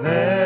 내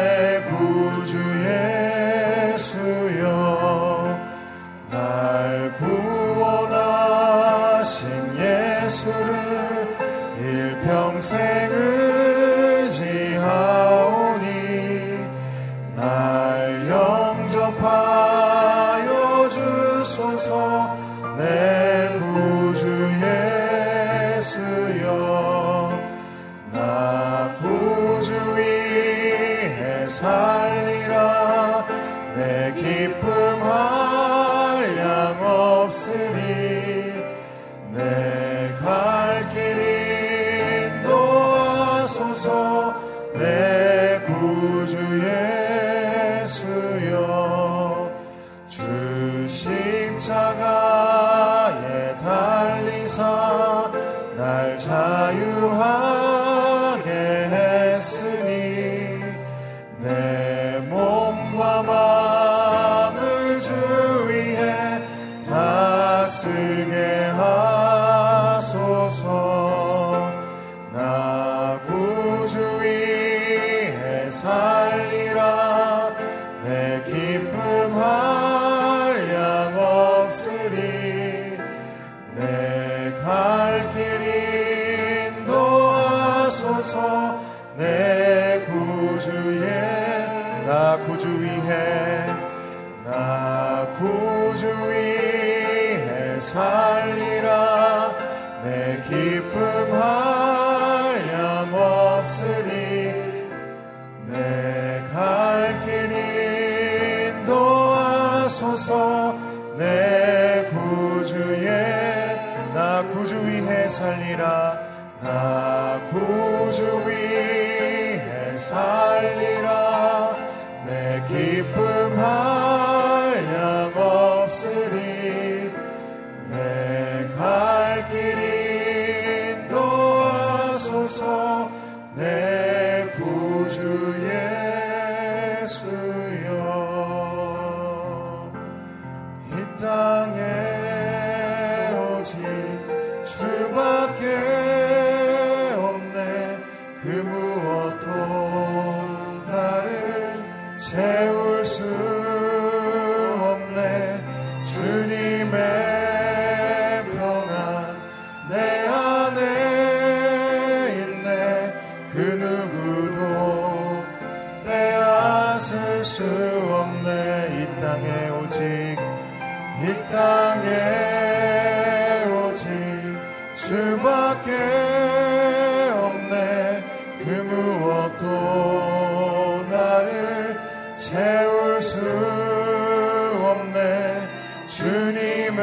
하나님의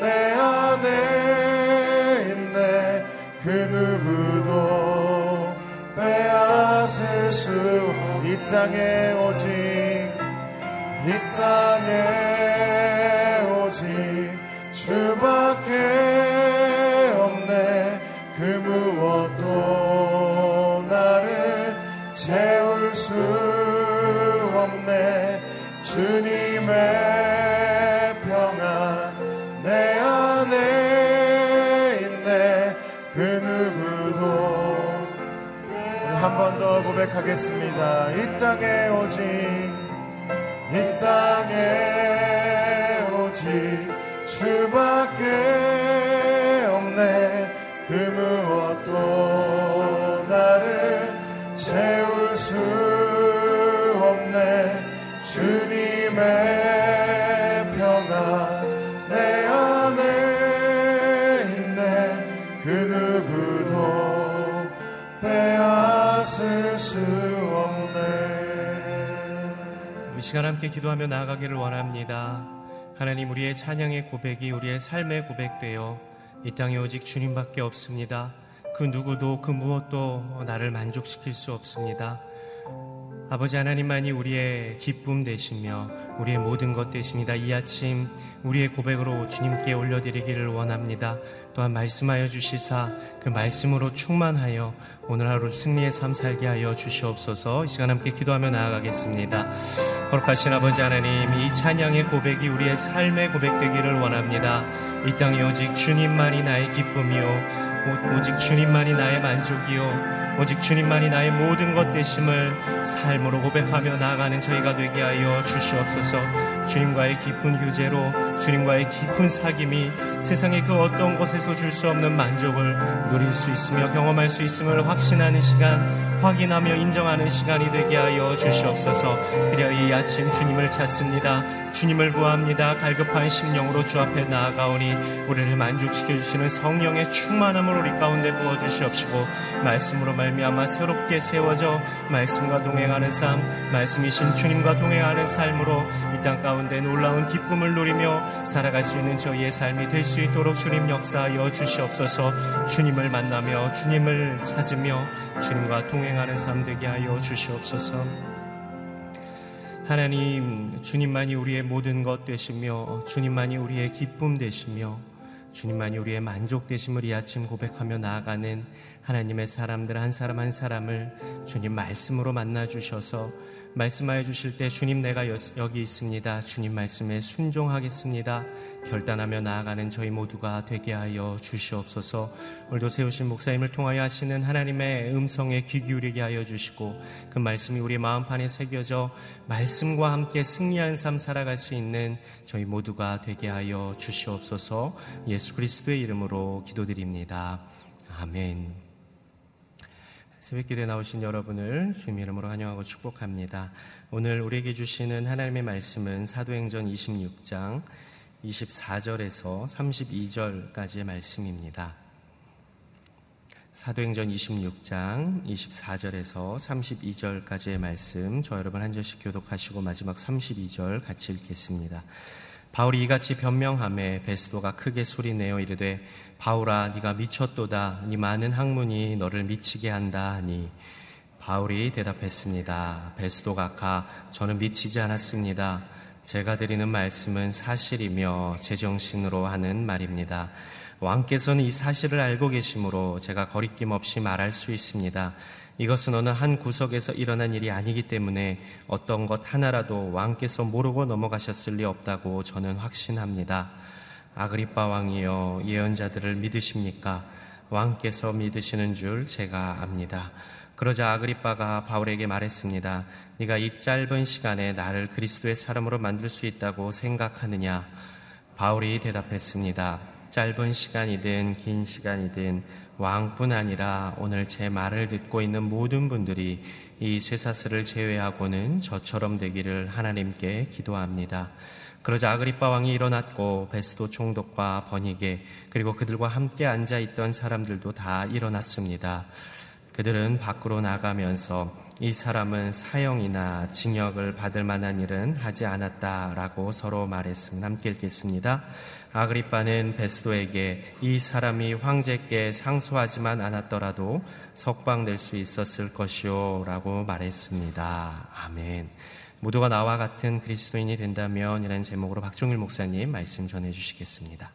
안내 안에 있네. 그 누구도 빼앗을 수 이 땅에 오직 이 땅에 고백하겠습니다. 이 땅에 오지, 이 땅에 오지, 주밖에 시간 함께 기도하며 나아가기를 원합니다. 하나님 우리의 찬양의 고백이 우리의 삶의 고백되어 이 땅에 오직 주님밖에 없습니다. 그 누구도 그 무엇도 나를 만족시킬 수 없습니다. 아버지 하나님만이 우리의 기쁨 되시며 우리의 모든 것 되십니다. 이 아침 우리의 고백으로 주님께 올려드리기를 원합니다. 또한 말씀하여 주시사 그 말씀으로 충만하여 오늘 하루 승리의 삶 살게 하여 주시옵소서 이 시간 함께 기도하며 나아가겠습니다. 거룩하신 아버지 하나님 이 찬양의 고백이 우리의 삶의 고백되기를 원합니다. 이 땅에 오직 주님만이 나의 기쁨이요 오직 주님만이 나의 만족이요 오직 주님만이 나의 모든 것 되심을 삶으로 고백하며 나아가는 저희가 되게 하여 주시옵소서. 주님과의 깊은 교제로 주님과의 깊은 사귐이 세상의 그 어떤 것에서 줄 수 없는 만족을 누릴 수 있으며 경험할 수 있음을 확신하는 시간 확인하며 인정하는 시간이 되게 하여 주시옵소서. 그래야 이 아침 주님을 찾습니다. 주님을 구합니다. 갈급한 심령으로 주 앞에 나아가오니 우리를 만족시켜 주시는 성령의 충만함을 우리 가운데 부어 주시옵시고 말씀으로 말 미암아 새롭게 세워져 말씀과 동행하는 삶 말씀이신 주님과 동행하는 삶으로 이 땅 가운데 놀라운 기쁨을 누리며 살아갈 수 있는 저희의 삶이 될 수 있도록 주님 역사하여 주시옵소서. 주님을 만나며 주님을 찾으며 주님과 동행하는 삶 되게 하여 주시옵소서. 하나님 주님만이 우리의 모든 것 되시며 주님만이 우리의 기쁨 되시며 주님만이 우리의 만족 되심을 이 아침 고백하며 나아가는 하나님의 사람들 한 사람 한 사람을 주님 말씀으로 만나 주셔서 말씀하여 주실 때 주님 내가 여기 있습니다. 주님 말씀에 순종하겠습니다. 결단하며 나아가는 저희 모두가 되게 하여 주시옵소서. 오늘도 세우신 목사님을 통하여 하시는 하나님의 음성에 귀 기울이게 하여 주시고 그 말씀이 우리 마음판에 새겨져 말씀과 함께 승리한 삶 살아갈 수 있는 저희 모두가 되게 하여 주시옵소서. 예수 그리스도의 이름으로 기도드립니다. 아멘. 새벽 기도에 나오신 여러분을 주님 이름으로 환영하고 축복합니다. 오늘 우리에게 주시는 하나님의 말씀은 사도행전 26장 24절에서 32절까지의 말씀입니다. 사도행전 26장 24절에서 32절까지의 말씀 저 여러분 한 절씩 교독하시고 마지막 32절 같이 읽겠습니다. 바울이 이같이 변명함에 베스도가 크게 소리내어 이르되 바울아 네가 미쳤도다 네 많은 학문이 너를 미치게 한다 하니 바울이 대답했습니다. 베스도가 가 저는 미치지 않았습니다. 제가 드리는 말씀은 사실이며 제정신으로 하는 말입니다. 왕께서는 이 사실을 알고 계시므로 제가 거리낌 없이 말할 수 있습니다. 이것은 어느 한 구석에서 일어난 일이 아니기 때문에 어떤 것 하나라도 왕께서 모르고 넘어가셨을 리 없다고 저는 확신합니다. 아그리빠 왕이여 예언자들을 믿으십니까? 왕께서 믿으시는 줄 제가 압니다. 그러자 아그리빠가 바울에게 말했습니다. 네가 이 짧은 시간에 나를 그리스도의 사람으로 만들 수 있다고 생각하느냐? 바울이 대답했습니다. 짧은 시간이든 긴 시간이든 왕뿐 아니라 오늘 제 말을 듣고 있는 모든 분들이 이 쇠사슬을 제외하고는 저처럼 되기를 하나님께 기도합니다. 그러자 아그리빠 왕이 일어났고 베스도 총독과 버니게 그리고 그들과 함께 앉아 있던 사람들도 다 일어났습니다. 그들은 밖으로 나가면서 이 사람은 사형이나 징역을 받을 만한 일은 하지 않았다라고 서로 말했습니다. 함께 읽겠습니다. 아그리빠는 베스도에게 이 사람이 황제께 상소하지만 않았더라도 석방될 수 있었을 것이요 라고 말했습니다. 아멘. 모두가 나와 같은 그리스도인이 된다면 이라는 제목으로 박종일 목사님 말씀 전해 주시겠습니다.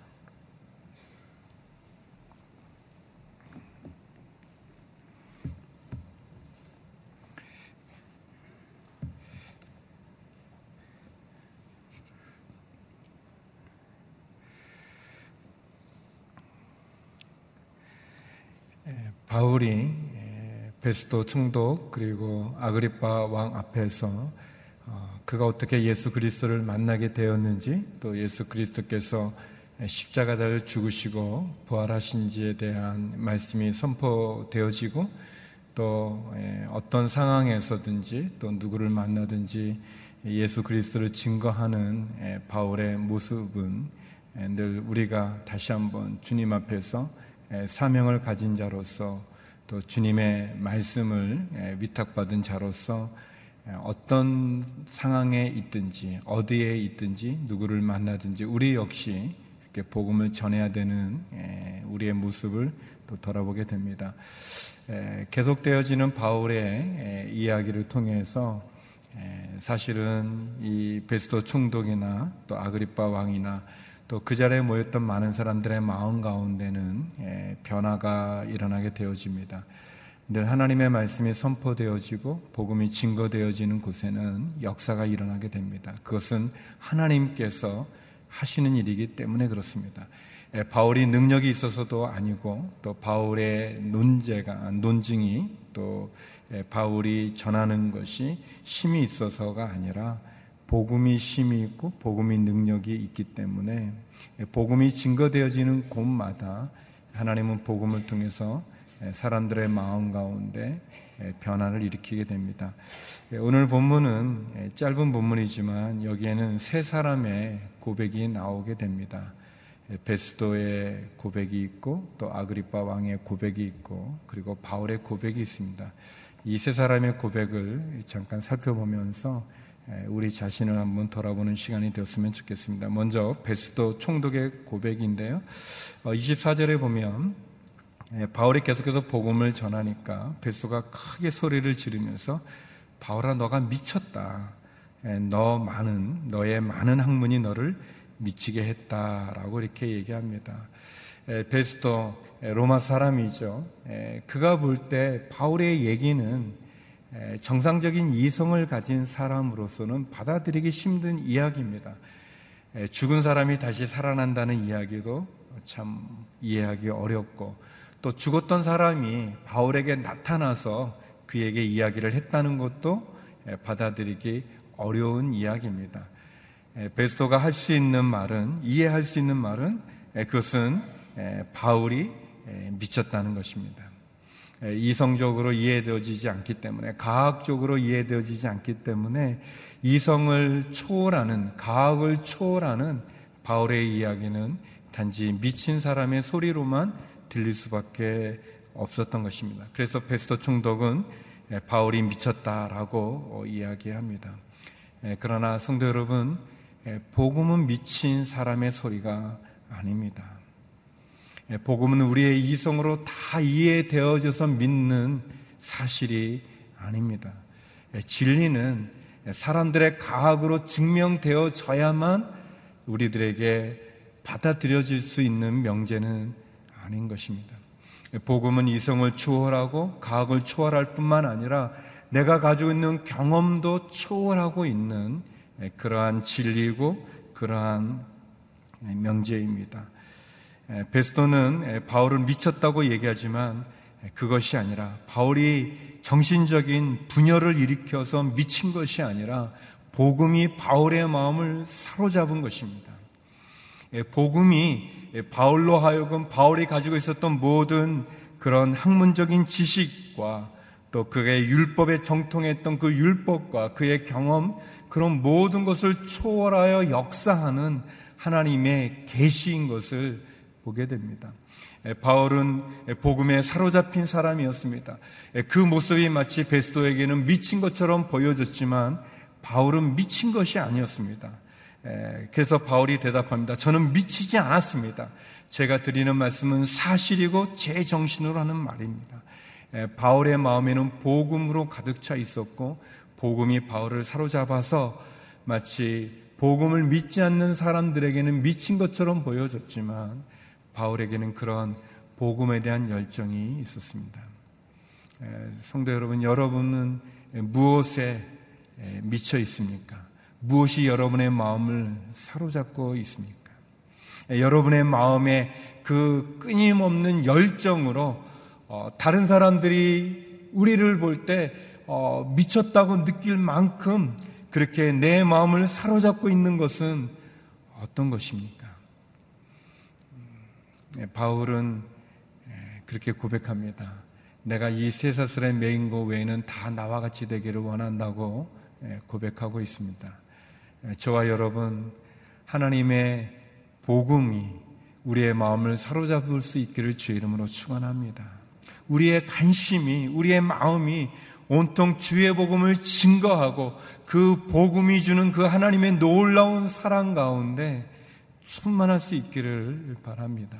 바울이 베스도 총독 그리고 아그리파 왕 앞에서 어, 그가 어떻게 예수 그리스도를 만나게 되었는지 또 예수 그리스도께서 십자가를 죽으시고 부활하신지에 대한 말씀이 선포되어지고 또 어떤 상황에서든지 또 누구를 만나든지 예수 그리스도를 증거하는 바울의 모습은 늘 우리가 다시 한번 주님 앞에서 사명을 가진 자로서 또 주님의 말씀을 위탁받은 자로서 어떤 상황에 있든지 어디에 있든지 누구를 만나든지 우리 역시 이렇게 복음을 전해야 되는 우리의 모습을 또 돌아보게 됩니다. 계속되어지는 바울의 이야기를 통해서 사실은 이 베스도 총독이나 또 아그리파 왕이나 또 그 자리에 모였던 많은 사람들의 마음 가운데는 변화가 일어나게 되어집니다. 늘 하나님의 말씀이 선포되어지고 복음이 증거되어지는 곳에는 역사가 일어나게 됩니다. 그것은 하나님께서 하시는 일이기 때문에 그렇습니다. 바울이 능력이 있어서도 아니고 또 바울의 논제가 논증이 또 바울이 전하는 것이 힘이 있어서가 아니라 복음이 힘이 있고 복음이 능력이 있기 때문에 복음이 증거되어지는 곳마다 하나님은 복음을 통해서 사람들의 마음 가운데 변화를 일으키게 됩니다. 오늘 본문은 짧은 본문이지만 여기에는 세 사람의 고백이 나오게 됩니다. 베스도의 고백이 있고 또 아그리파 왕의 고백이 있고 그리고 바울의 고백이 있습니다. 이 세 사람의 고백을 잠깐 살펴보면서 우리 자신을 한번 돌아보는 시간이 되었으면 좋겠습니다. 먼저 베스도 총독의 고백인데요. 24절에 어, 보면 바울이 계속해서 복음을 전하니까 베스도가 크게 소리를 지르면서 바울아 너가 미쳤다. 너 많은 너의 많은 학문이 너를 미치게 했다라고 이렇게 얘기합니다. 베스도 로마 사람이죠. 그가 볼 때 바울의 얘기는 정상적인 이성을 가진 사람으로서는 받아들이기 힘든 이야기입니다. 죽은 사람이 다시 살아난다는 이야기도 참 이해하기 어렵고 또 죽었던 사람이 바울에게 나타나서 그에게 이야기를 했다는 것도 받아들이기 어려운 이야기입니다. 베스토가 할 수 있는 말은 이해할 수 있는 말은 그것은 바울이 미쳤다는 것입니다. 이성적으로 이해되어지지 않기 때문에 과학적으로 이해되어지지 않기 때문에 이성을 초월하는 과학을 초월하는 바울의 이야기는 단지 미친 사람의 소리로만 들릴 수밖에 없었던 것입니다. 그래서 베스토 총독은 바울이 미쳤다라고 이야기합니다. 그러나 성도 여러분, 복음은 미친 사람의 소리가 아닙니다. 복음은 우리의 이성으로 다 이해되어져서 믿는 사실이 아닙니다. 진리는 사람들의 과학으로 증명되어져야만 우리들에게 받아들여질 수 있는 명제는 아닌 것입니다. 복음은 이성을 초월하고 과학을 초월할 뿐만 아니라 내가 가지고 있는 경험도 초월하고 있는 그러한 진리고 그러한 명제입니다. 베스토는 바울은 미쳤다고 얘기하지만 그것이 아니라 바울이 정신적인 분열을 일으켜서 미친 것이 아니라 복음이 바울의 마음을 사로잡은 것입니다. 복음이 바울로 하여금 바울이 가지고 있었던 모든 그런 학문적인 지식과 또 그의 율법에 정통했던 그 율법과 그의 경험 그런 모든 것을 초월하여 역사하는 하나님의 계시인 것을 보게 됩니다. 바울은 복음에 사로잡힌 사람이었습니다. 그 모습이 마치 베스도에게는 미친 것처럼 보여졌지만 바울은 미친 것이 아니었습니다. 그래서 바울이 대답합니다. 저는 미치지 않았습니다. 제가 드리는 말씀은 사실이고 제 정신으로 하는 말입니다. 바울의 마음에는 복음으로 가득 차 있었고 복음이 바울을 사로잡아서 마치 복음을 믿지 않는 사람들에게는 미친 것처럼 보여졌지만 바울에게는 그런 복음에 대한 열정이 있었습니다. 성도 여러분, 여러분은 무엇에 미쳐 있습니까? 무엇이 여러분의 마음을 사로잡고 있습니까? 여러분의 마음에 그 끊임없는 열정으로 어, 다른 사람들이 우리를 볼때 어, 미쳤다고 느낄 만큼 그렇게 내 마음을 사로잡고 있는 것은 어떤 것입니까? 네, 바울은 그렇게 고백합니다. 내가 이 쇠사슬에 매인 것 외에는 다 나와 같이 되기를 원한다고 고백하고 있습니다. 저와 여러분, 하나님의 복음이 우리의 마음을 사로잡을 수 있기를 주의 이름으로 축원합니다. 우리의 관심이, 우리의 마음이 온통 주의 복음을 증거하고 그 복음이 주는 그 하나님의 놀라운 사랑 가운데 충만할 수 있기를 바랍니다.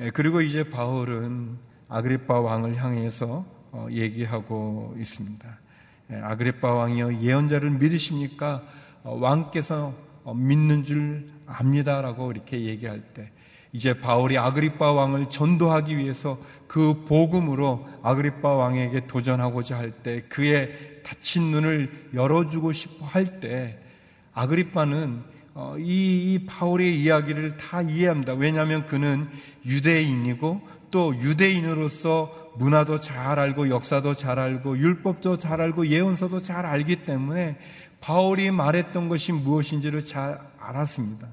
예, 그리고 이제 바울은 아그리파 왕을 향해서 어, 얘기하고 있습니다. 예, 아그리파 왕이여 예언자를 믿으십니까? 어, 왕께서 어, 믿는 줄 압니다라고 이렇게 얘기할 때 이제 바울이 아그리파 왕을 전도하기 위해서 그 복음으로 아그리파 왕에게 도전하고자 할 때 그의 닫힌 눈을 열어주고 싶어 할 때 아그리파는 어, 이, 이 바울의 이야기를 다 이해합니다. 왜냐하면 그는 유대인이고 또 유대인으로서 문화도 잘 알고 역사도 잘 알고 율법도 잘 알고 예언서도 잘 알기 때문에 바울이 말했던 것이 무엇인지를 잘 알았습니다.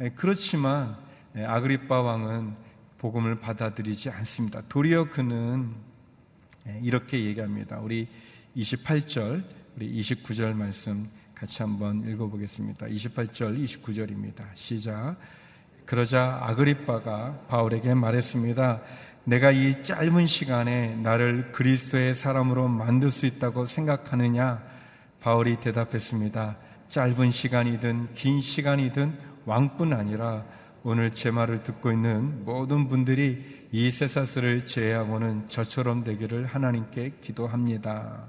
예, 그렇지만 예, 아그리파 왕은 복음을 받아들이지 않습니다. 도리어 그는 예, 이렇게 얘기합니다. 우리 28절, 우리 29절 말씀 같이 한번 읽어보겠습니다. 28절, 29절입니다. 시작. 그러자 아그리빠가 바울에게 말했습니다. 내가 이 짧은 시간에 나를 그리스도의 사람으로 만들 수 있다고 생각하느냐? 바울이 대답했습니다. 짧은 시간이든 긴 시간이든 왕뿐 아니라 오늘 제 말을 듣고 있는 모든 분들이 이 세사스를 제외하고는 저처럼 되기를 하나님께 기도합니다.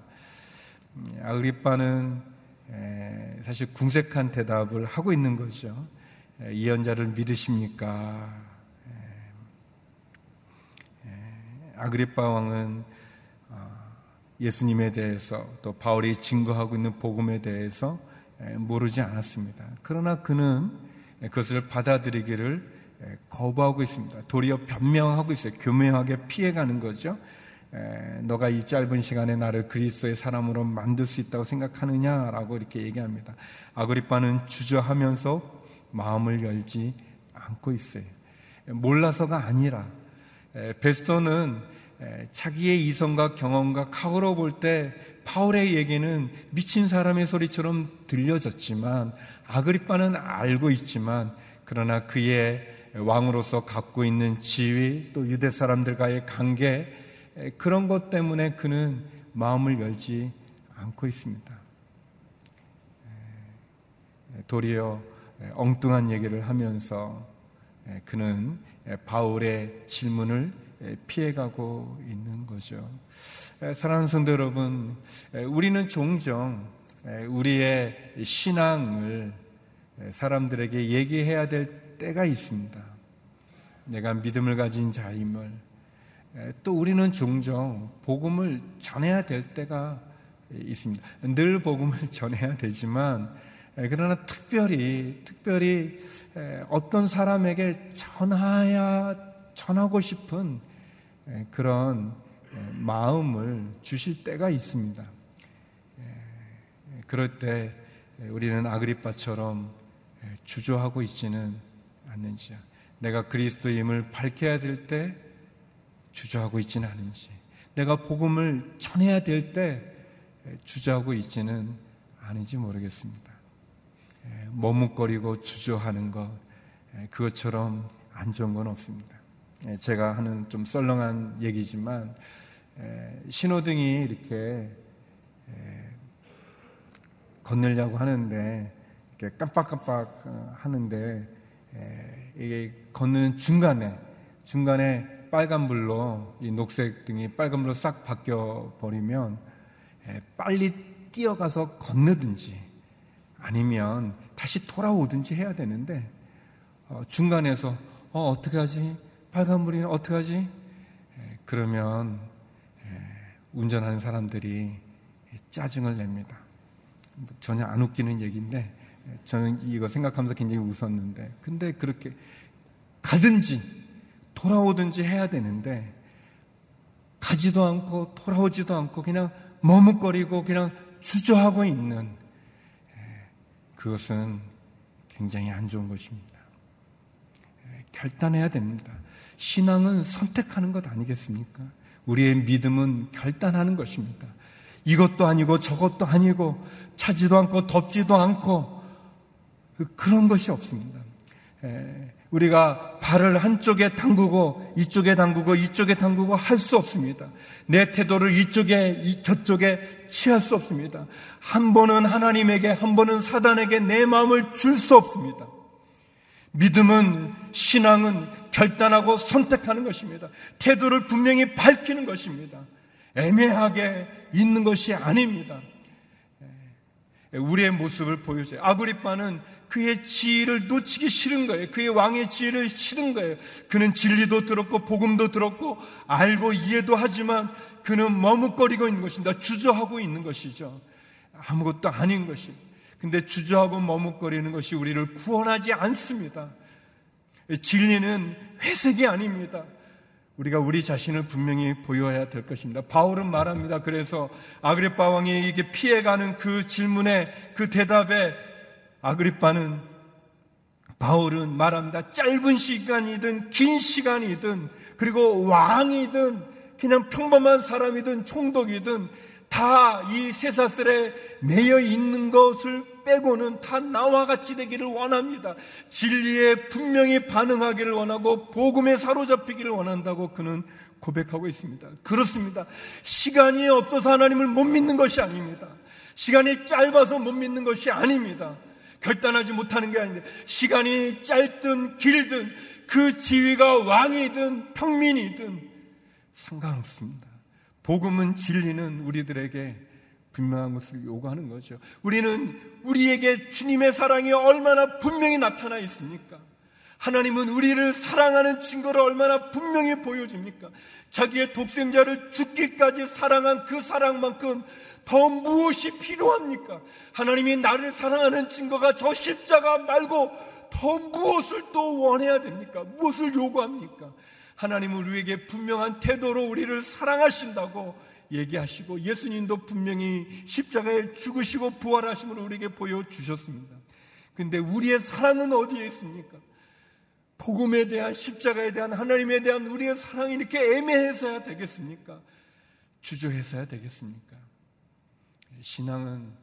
음, 아그리빠는 사실 궁색한 대답을 하고 있는 거죠. 이언자를 믿으십니까? 아그리파 왕은 어, 예수님에 대해서 또 바울이 증거하고 있는 복음에 대해서 모르지 않았습니다. 그러나 그는 그것을 받아들이기를 거부하고 있습니다. 도리어 변명하고 있어요. 교묘하게 피해가는 거죠. 너가 이 짧은 시간에 나를 그리스도의 사람으로 만들 수 있다고 생각하느냐라고 이렇게 얘기합니다. 아그리파는 주저하면서 마음을 열지 않고 있어요. 몰라서가 아니라 베스토는 자기의 이성과 경험과 각오로 볼 때 파울의 얘기는 미친 사람의 소리처럼 들려졌지만 아그리파는 알고 있지만 그러나 그의 왕으로서 갖고 있는 지위 또 유대 사람들과의 관계 그런 것 때문에 그는 마음을 열지 않고 있습니다. 도리어 엉뚱한 얘기를 하면서 그는 바울의 질문을 피해가고 있는 거죠. 사랑하는 성도 여러분, 우리는 종종 우리의 신앙을 사람들에게 얘기해야 될 때가 있습니다. 내가 믿음을 가진 자임을 또 우리는 종종 복음을 전해야 될 때가 있습니다. 늘 복음을 전해야 되지만 그러나 특별히 특별히 어떤 사람에게 전하야 전하고 싶은 그런 마음을 주실 때가 있습니다. 그럴 때 우리는 아그리파처럼 주저하고 있지는 않는지요. 내가 그리스도임을 밝혀야 될 때 주저하고 있지는 않은지, 내가 복음을 전해야 될 때 주저하고 있지는 않은지 모르겠습니다. 머뭇거리고 주저하는 것, 그것처럼 안 좋은 건 없습니다. 제가 하는 좀 썰렁한 얘기지만, 신호등이 이렇게 건널려고 하는데, 이렇게 깜빡깜빡 어, 하는데, 이게 걷는 중간에, 중간에 빨간불로 이 녹색 등이 빨간불로 싹 바뀌어 버리면 빨리 뛰어가서 건너든지 아니면 다시 돌아오든지 해야 되는데 어, 중간에서 어, 어떻게 하지? 빨간불이 어떻게 하지? 그러면 운전하는 사람들이 짜증을 냅니다. 뭐 전혀 안 웃기는 얘기인데 저는 이거 생각하면서 굉장히 웃었는데 근데 그렇게 가든지 돌아오든지 해야 되는데 가지도 않고 돌아오지도 않고 그냥 머뭇거리고 그냥 주저하고 있는 예, 그것은 굉장히 안 좋은 것입니다. 예, 결단해야 됩니다. 신앙은 선택하는 것 아니겠습니까? 우리의 믿음은 결단하는 것입니다. 이것도 아니고 저것도 아니고 차지도 않고 덥지도 않고 그런 것이 없습니다. 예, 우리가 발을 한쪽에 담그고 이쪽에 담그고 이쪽에 담그고 할 수 없습니다. 내 태도를 이쪽에 저쪽에 취할 수 없습니다. 한 번은 하나님에게 한 번은 사단에게 내 마음을 줄 수 없습니다. 믿음은 신앙은 결단하고 선택하는 것입니다. 태도를 분명히 밝히는 것입니다. 애매하게 있는 것이 아닙니다. 우리의 모습을 보여줘요. 아그리빠는 그의 지위를 놓치기 싫은 거예요. 그의 왕의 지위를 싫은 거예요. 그는 진리도 들었고 복음도 들었고 알고 이해도 하지만 그는 머뭇거리고 있는 것입니다. 주저하고 있는 것이죠. 아무것도 아닌 것이. 근데 주저하고 머뭇거리는 것이 우리를 구원하지 않습니다. 진리는 회색이 아닙니다. 우리가 우리 자신을 분명히 보여야 될 것입니다. 바울은 말합니다. 그래서 아그리파 왕이 이게 피해가는 그 질문에 그 대답에 아그리파는 바울은 말합니다. 짧은 시간이든 긴 시간이든 그리고 왕이든 그냥 평범한 사람이든 총독이든 다이 쇠사슬에 매여 있는 것을 빼고는 다 나와 같이 되기를 원합니다. 진리에 분명히 반응하기를 원하고 복음에 사로잡히기를 원한다고 그는 고백하고 있습니다. 그렇습니다. 시간이 없어서 하나님을 못 믿는 것이 아닙니다. 시간이 짧아서 못 믿는 것이 아닙니다. 결단하지 못하는 게 아닌데 시간이 짧든 길든 그 지위가 왕이든 평민이든 상관없습니다. 복음은 진리는 우리들에게 분명한 것을 요구하는 거죠. 우리는 우리에게 주님의 사랑이 얼마나 분명히 나타나 있습니까? 하나님은 우리를 사랑하는 증거를 얼마나 분명히 보여줍니까? 자기의 독생자를 죽기까지 사랑한 그 사랑만큼 더 무엇이 필요합니까? 하나님이 나를 사랑하는 증거가 저 십자가 말고 더 무엇을 또 원해야 됩니까? 무엇을 요구합니까? 하나님은 우리에게 분명한 태도로 우리를 사랑하신다고 얘기하시고 예수님도 분명히 십자가에 죽으시고 부활하심을 우리에게 보여주셨습니다. 근데 우리의 사랑은 어디에 있습니까? 복음에 대한 십자가에 대한 하나님에 대한 우리의 사랑이 이렇게 애매해서야 되겠습니까? 주저해서야 되겠습니까? 신앙은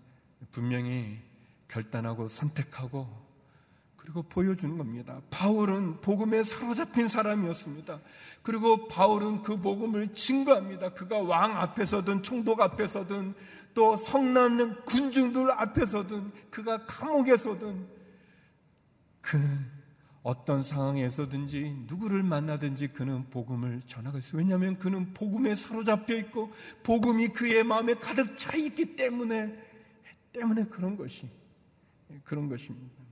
분명히 결단하고 선택하고 그리고 보여주는 겁니다. 바울은 복음에 사로잡힌 사람이었습니다. 그리고 바울은 그 복음을 증거합니다. 그가 왕 앞에서든 총독 앞에서든 또 성남는 군중들 앞에서든 그가 감옥에서든 그는 어떤 상황에서든지 누구를 만나든지 그는 복음을 전하고 있어요. 왜냐하면 그는 복음에 사로잡혀 있고 복음이 그의 마음에 가득 차 있기 때문에 때문에 그런 것이 그런 것입니다.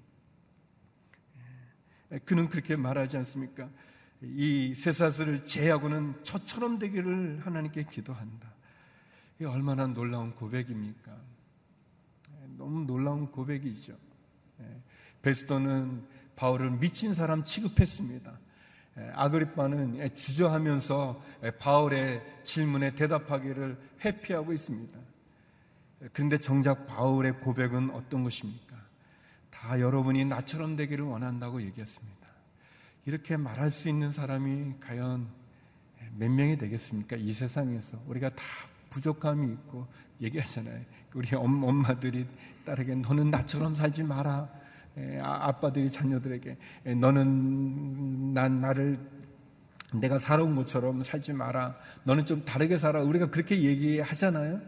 그는 그렇게 말하지 않습니까? 이 쇠사슬을 제하고는 저처럼 되기를 하나님께 기도한다. 이 얼마나 놀라운 고백입니까? 너무 놀라운 고백이죠. 예, 베스도는 바울을 미친 사람 취급했습니다. 예, 아그리파는 주저하면서 바울의 질문에 대답하기를 회피하고 있습니다. 그런데 정작 바울의 고백은 어떤 것입니까? 다 여러분이 나처럼 되기를 원한다고 얘기했습니다. 이렇게 말할 수 있는 사람이 과연 몇 명이 되겠습니까? 이 세상에서. 우리가 다 부족함이 있고 얘기하잖아요. 우리 엄마들이 딸에게 너는 나처럼 살지 마라. 아, 아빠들이 자녀들에게 너는 난 나를 내가 살아온 것처럼 살지 마라. 너는 좀 다르게 살아. 우리가 그렇게 얘기하잖아요.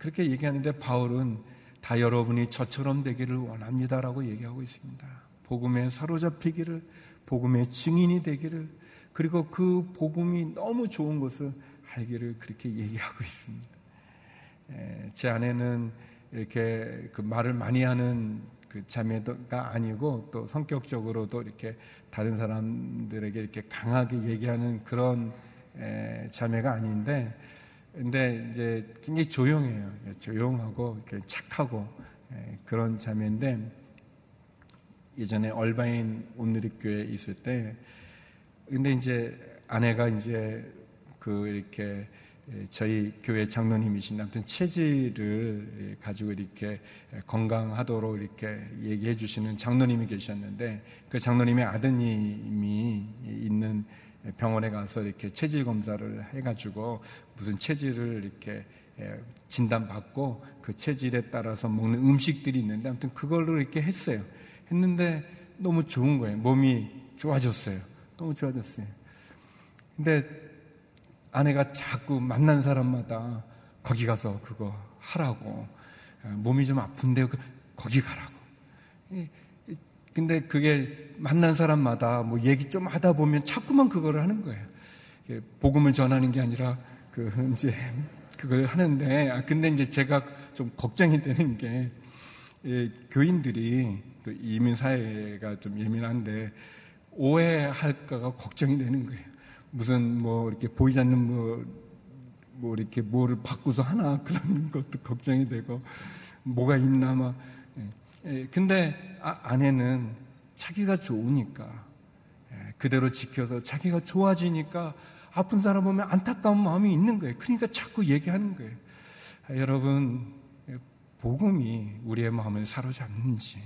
그렇게 얘기하는데 바울은 다 여러분이 저처럼 되기를 원합니다라고 얘기하고 있습니다. 복음에 사로잡히기를 복음의 증인이 되기를 그리고 그 복음이 너무 좋은 것을 알기를 그렇게 얘기하고 있습니다. 제 아내는 이렇게 그 말을 많이 하는 그 자매가 아니고 또 성격적으로도 이렇게 다른 사람들에게 이렇게 강하게 얘기하는 그런 자매가 아닌데 근데 이제 굉장히 조용해요. 조용하고 착하고 그런 자매인데 예전에 얼바인 온누리교회 있을 때 근데 이제 아내가 이제 그 이렇게 저희 교회 장로님이신 아무튼 체질을 가지고 이렇게 건강하도록 이렇게 얘기해 주시는 장로님이 계셨는데 그 장로님의 아드님이 있는 병원에 가서 이렇게 체질 검사를 해가지고 무슨 체질을 이렇게 진단받고 그 체질에 따라서 먹는 음식들이 있는데 아무튼 그걸로 이렇게 했어요. 했는데 너무 좋은 거예요. 몸이 좋아졌어요. 너무 좋아졌어요. 근데 아내가 자꾸 만난 사람마다 거기 가서 그거 하라고 몸이 좀 아픈데 그 거기 가라고. 근데 그게 만난 사람마다 뭐 얘기 좀 하다 보면 자꾸만 그거를 하는 거예요. 복음을 전하는 게 아니라 그 이제 그걸 하는데 아 근데 이제 제가 좀 걱정이 되는 게 예, 교인들이 또 이민 사회가 좀 예민한데 오해할까가 걱정이 되는 거예요. 무슨 뭐 이렇게 보이지 않는 뭐, 뭐 이렇게 뭐를 바꾸서 하나 그런 것도 걱정이 되고 뭐가 있나 막. 예. 예, 근데 아, 아내는 자기가 좋으니까 예, 그대로 지켜서 자기가 좋아지니까 아픈 사람 보면 안타까운 마음이 있는 거예요. 그러니까 자꾸 얘기하는 거예요. 아, 여러분, 복음이 우리의 마음을 사로잡는지,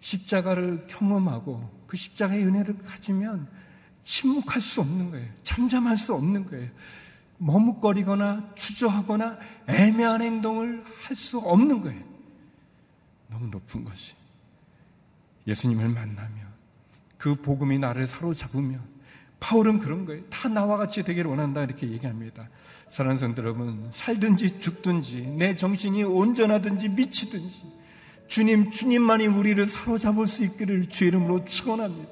십자가를 경험하고 그 십자가의 은혜를 가지면 침묵할 수 없는 거예요. 잠잠할 수 없는 거예요. 머뭇거리거나 주저하거나 애매한 행동을 할 수 없는 거예요. 너무 높은 것이. 예수님을 만나면 그 복음이 나를 사로잡으면 바울은 그런 거예요. 다 나와 같이 되기를 원한다 이렇게 얘기합니다. 사랑하는 성도 여러분, 살든지 죽든지 내 정신이 온전하든지 미치든지 주님, 주님만이 우리를 사로잡을 수 있기를 주 이름으로 축원합니다.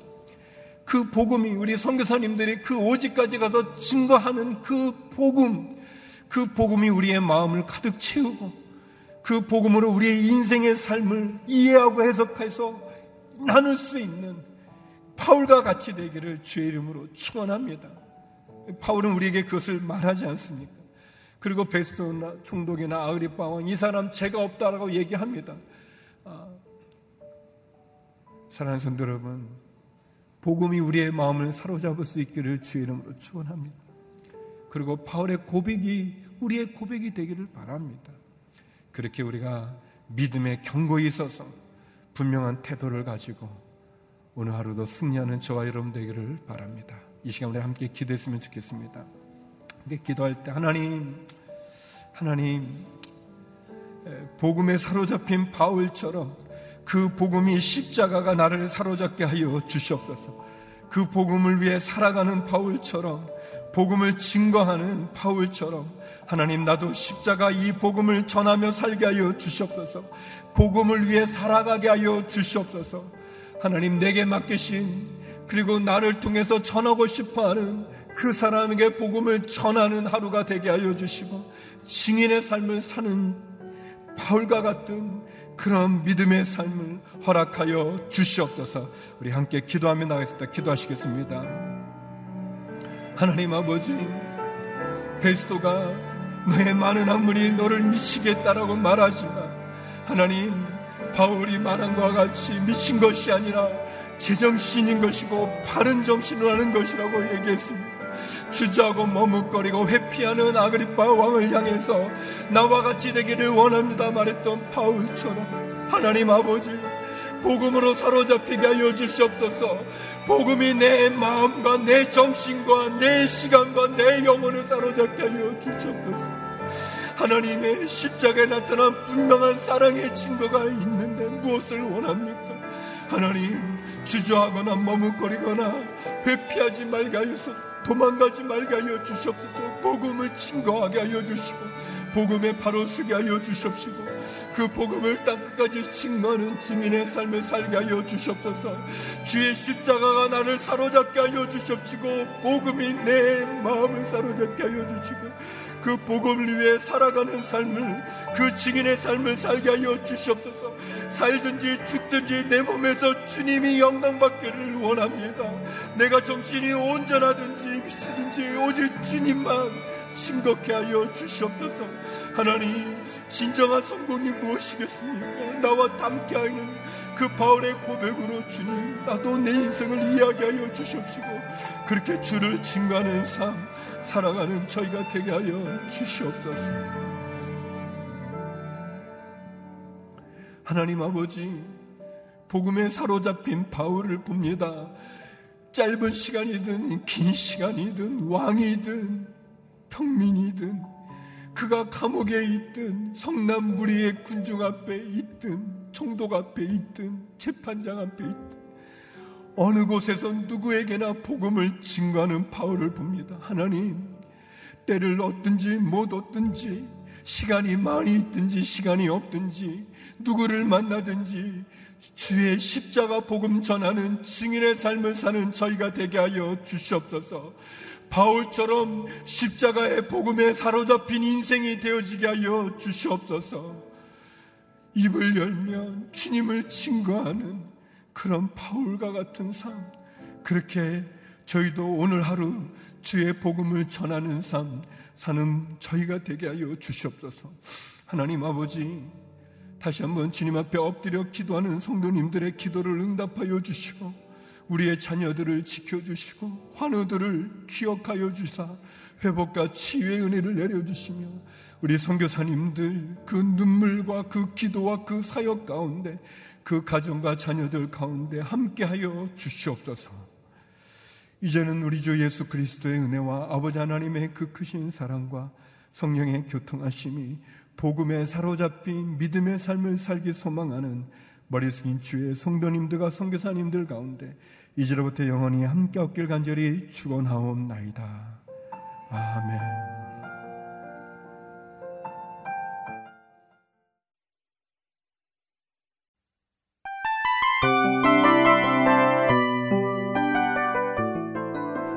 그 복음이 우리 선교사님들이 그 오직까지 가서 증거하는 그 복음, 그 복음이 우리의 마음을 가득 채우고 그 복음으로 우리의 인생의 삶을 이해하고 해석해서 나눌 수 있는 바울과 같이 되기를 주의 이름으로 축원합니다. 바울은 우리에게 그것을 말하지 않습니까? 그리고 베스토나 총독이나 아그리파 왕이 사람 죄가 없다라고 얘기합니다. 아, 사랑하는 성도 여러분, 복음이 우리의 마음을 사로잡을 수 있기를 주의 이름으로 축원합니다. 그리고 바울의 고백이 우리의 고백이 되기를 바랍니다. 그렇게 우리가 믿음의 경고에 있어서 분명한 태도를 가지고 오늘 하루도 승리하는 저와 여러분 되기를 바랍니다. 이 시간 우리 함께 기도했으면 좋겠습니다. 근데 기도할 때 하나님, 하나님, 복음에 사로잡힌 바울처럼 그 복음이 십자가가 나를 사로잡게 하여 주시옵소서. 그 복음을 위해 살아가는 바울처럼 복음을 증거하는 바울처럼 하나님 나도 십자가 이 복음을 전하며 살게 하여 주시옵소서. 복음을 위해 살아가게 하여 주시옵소서. 하나님 내게 맡기신 그리고 나를 통해서 전하고 싶어 하는 그 사람에게 복음을 전하는 하루가 되게 하여 주시고 증인의 삶을 사는 바울과 같은 그런 믿음의 삶을 허락하여 주시옵소서 우리 함께 기도하며 나가겠습니다. 기도하시겠습니다. 하나님 아버지, 베스토가 너의 많은 학문이 너를 미치겠다라고 말하지만 하나님 바울이 말한 것과 같이 미친 것이 아니라 제정신인 것이고 바른 정신을 하는 것이라고 얘기했습니다. 주저하고 머뭇거리고 회피하는 아그리파 왕을 향해서 나와 같이 되기를 원합니다 말했던 바울처럼 하나님 아버지 복음으로 사로잡히게 하여 주시옵소서 복음이 내 마음과 내 정신과 내 시간과 내 영혼을 사로잡게 하여 주시옵소서 하나님의 십자가에 나타난 분명한 사랑의 증거가 있는데 무엇을 원합니까? 하나님 주저하거나 머뭇거리거나 회피하지 말게 하여서 도망가지 말게 하여 주시옵소서 복음을 증거하게 하여 주시고 복음에 바로 서게 하여 주시옵시고 그 복음을 땅끝까지 증거하는 증인의 삶을 살게 하여 주시옵소서 주의 십자가가 나를 사로잡게 하여 주시옵시고 복음이 내 마음을 사로잡게 하여 주시고 그 복음을 위해 살아가는 삶을 그 증인의 삶을 살게 하여 주시옵소서. 살든지 죽든지 내 몸에서 주님이 영광받기를 원합니다. 내가 정신이 온전하든지 미치든지 오직 주님만 심겁게 하여 주시옵소서. 하나님 진정한 성공이 무엇이겠습니까? 나와 함께 하는 그 바울의 고백으로 주님 나도 내 인생을 이야기하여 주시옵시고 그렇게 주를 증가하는 삶 살아가는 저희가 되게 하여 주시옵소서. 하나님 아버지, 복음에 사로잡힌 바울을 봅니다. 짧은 시간이든 긴 시간이든 왕이든 평민이든 그가 감옥에 있든 성남부리의 군중 앞에 있든 총독 앞에 있든 재판장 앞에 있든 어느 곳에서 누구에게나 복음을 증거하는 바울을 봅니다. 하나님, 때를 얻든지 못 얻든지, 시간이 많이 있든지 시간이 없든지, 누구를 만나든지, 주의 십자가 복음 전하는 증인의 삶을 사는 저희가 되게 하여 주시옵소서. 바울처럼 십자가의 복음에 사로잡힌 인생이 되어지게 하여 주시옵소서. 입을 열면 주님을 증거하는 그런 바울과 같은 삶. 그렇게 저희도 오늘 하루 주의 복음을 전하는 삶 사는 저희가 되게 하여 주시옵소서. 하나님 아버지, 다시 한번 주님 앞에 엎드려 기도하는 성도님들의 기도를 응답하여 주시고 우리의 자녀들을 지켜주시고 환우들을 기억하여 주사 회복과 치유의 은혜를 내려주시며 우리 선교사님들 그 눈물과 그 기도와 그 사역 가운데 그 가정과 자녀들 가운데 함께하여 주시옵소서. 이제는 우리 주 예수 그리스도의 은혜와 아버지 하나님의 그 크신 사랑과 성령의 교통하심이 복음에 사로잡힌 믿음의 삶을 살기 소망하는 머리 숙인 주의 성도님들과 성교사님들 가운데 이제로부터 영원히 함께 없길 간절히 축원하옵나이다. 아멘.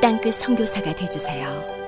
땅끝 성교사가 되주세요